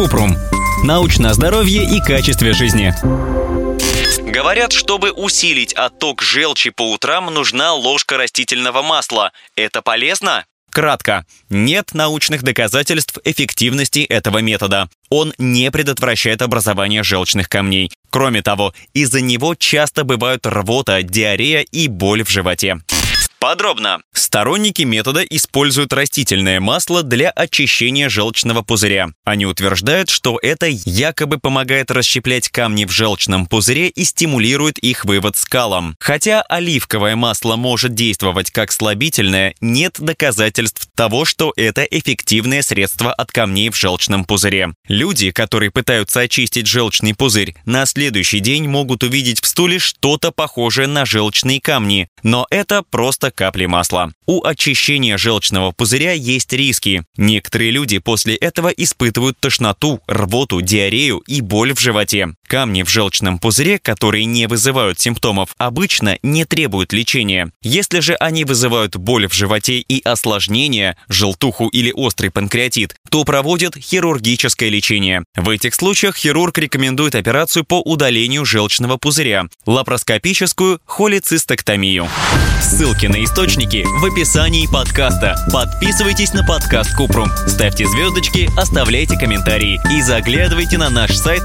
Купрум. Научное здоровье и качестве жизни. Говорят, чтобы усилить отток желчи по утрам, нужна ложка растительного масла. Это полезно? Кратко. Нет научных доказательств эффективности этого метода. Он не предотвращает образование желчных камней. Кроме того, из-за него часто бывают рвота, диарея и боль в животе. Подробно. Сторонники метода используют растительное масло для очищения желчного пузыря. Они утверждают, что это якобы помогает расщеплять камни в желчном пузыре и стимулирует их вывод скалам. Хотя оливковое масло может действовать как слабительное, нет доказательств того, что это эффективное средство от камней в желчном пузыре. Люди, которые пытаются очистить желчный пузырь, на следующий день могут увидеть в стуле что-то похожее на желчные камни, но это просто капли масла. У очищения желчного пузыря есть риски. Некоторые люди после этого испытывают тошноту, рвоту, диарею и боль в животе. Камни в желчном пузыре, которые не вызывают симптомов, обычно не требуют лечения. Если же они вызывают боль в животе и осложнения, желтуху или острый панкреатит, то проводят хирургическое лечение. В этих случаях хирург рекомендует операцию по удалению желчного пузыря, лапароскопическую холецистектомию. Ссылки на источники в описании подкаста. Подписывайтесь на подкаст Купрум, ставьте звездочки, оставляйте комментарии и заглядывайте на наш сайт